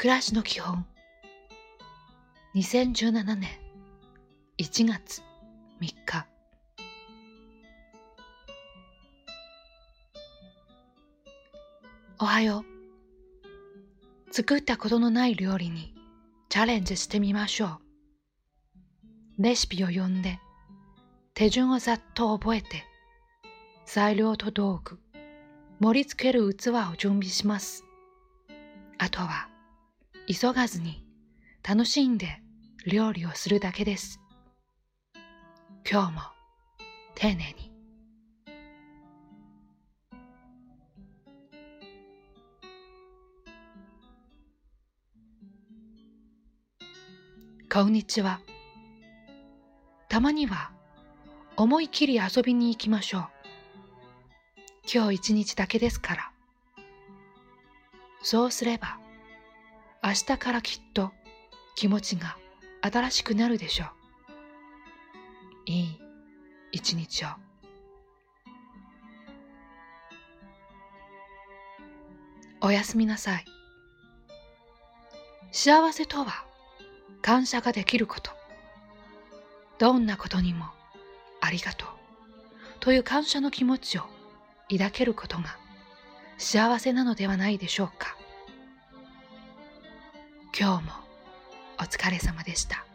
暮らしの基本。2017年1月3日。おはよう。作ったことのない料理にチャレンジしてみましょう。レシピを読んで手順をざっと覚えて材料と道具盛り付ける器を準備します。あとは急がずに楽しんで料理をするだけです。今日も丁寧に。こんにちは。たまには思い切り遊びに行きましょう。今日一日だけですから。そうすれば明日からきっと気持ちが新しくなるでしょう。いい一日を。おやすみなさい。幸せとは感謝ができること。どんなことにもありがとうという感謝の気持ちを抱けることが幸せなのではないでしょうか。今日もお疲れ様でした。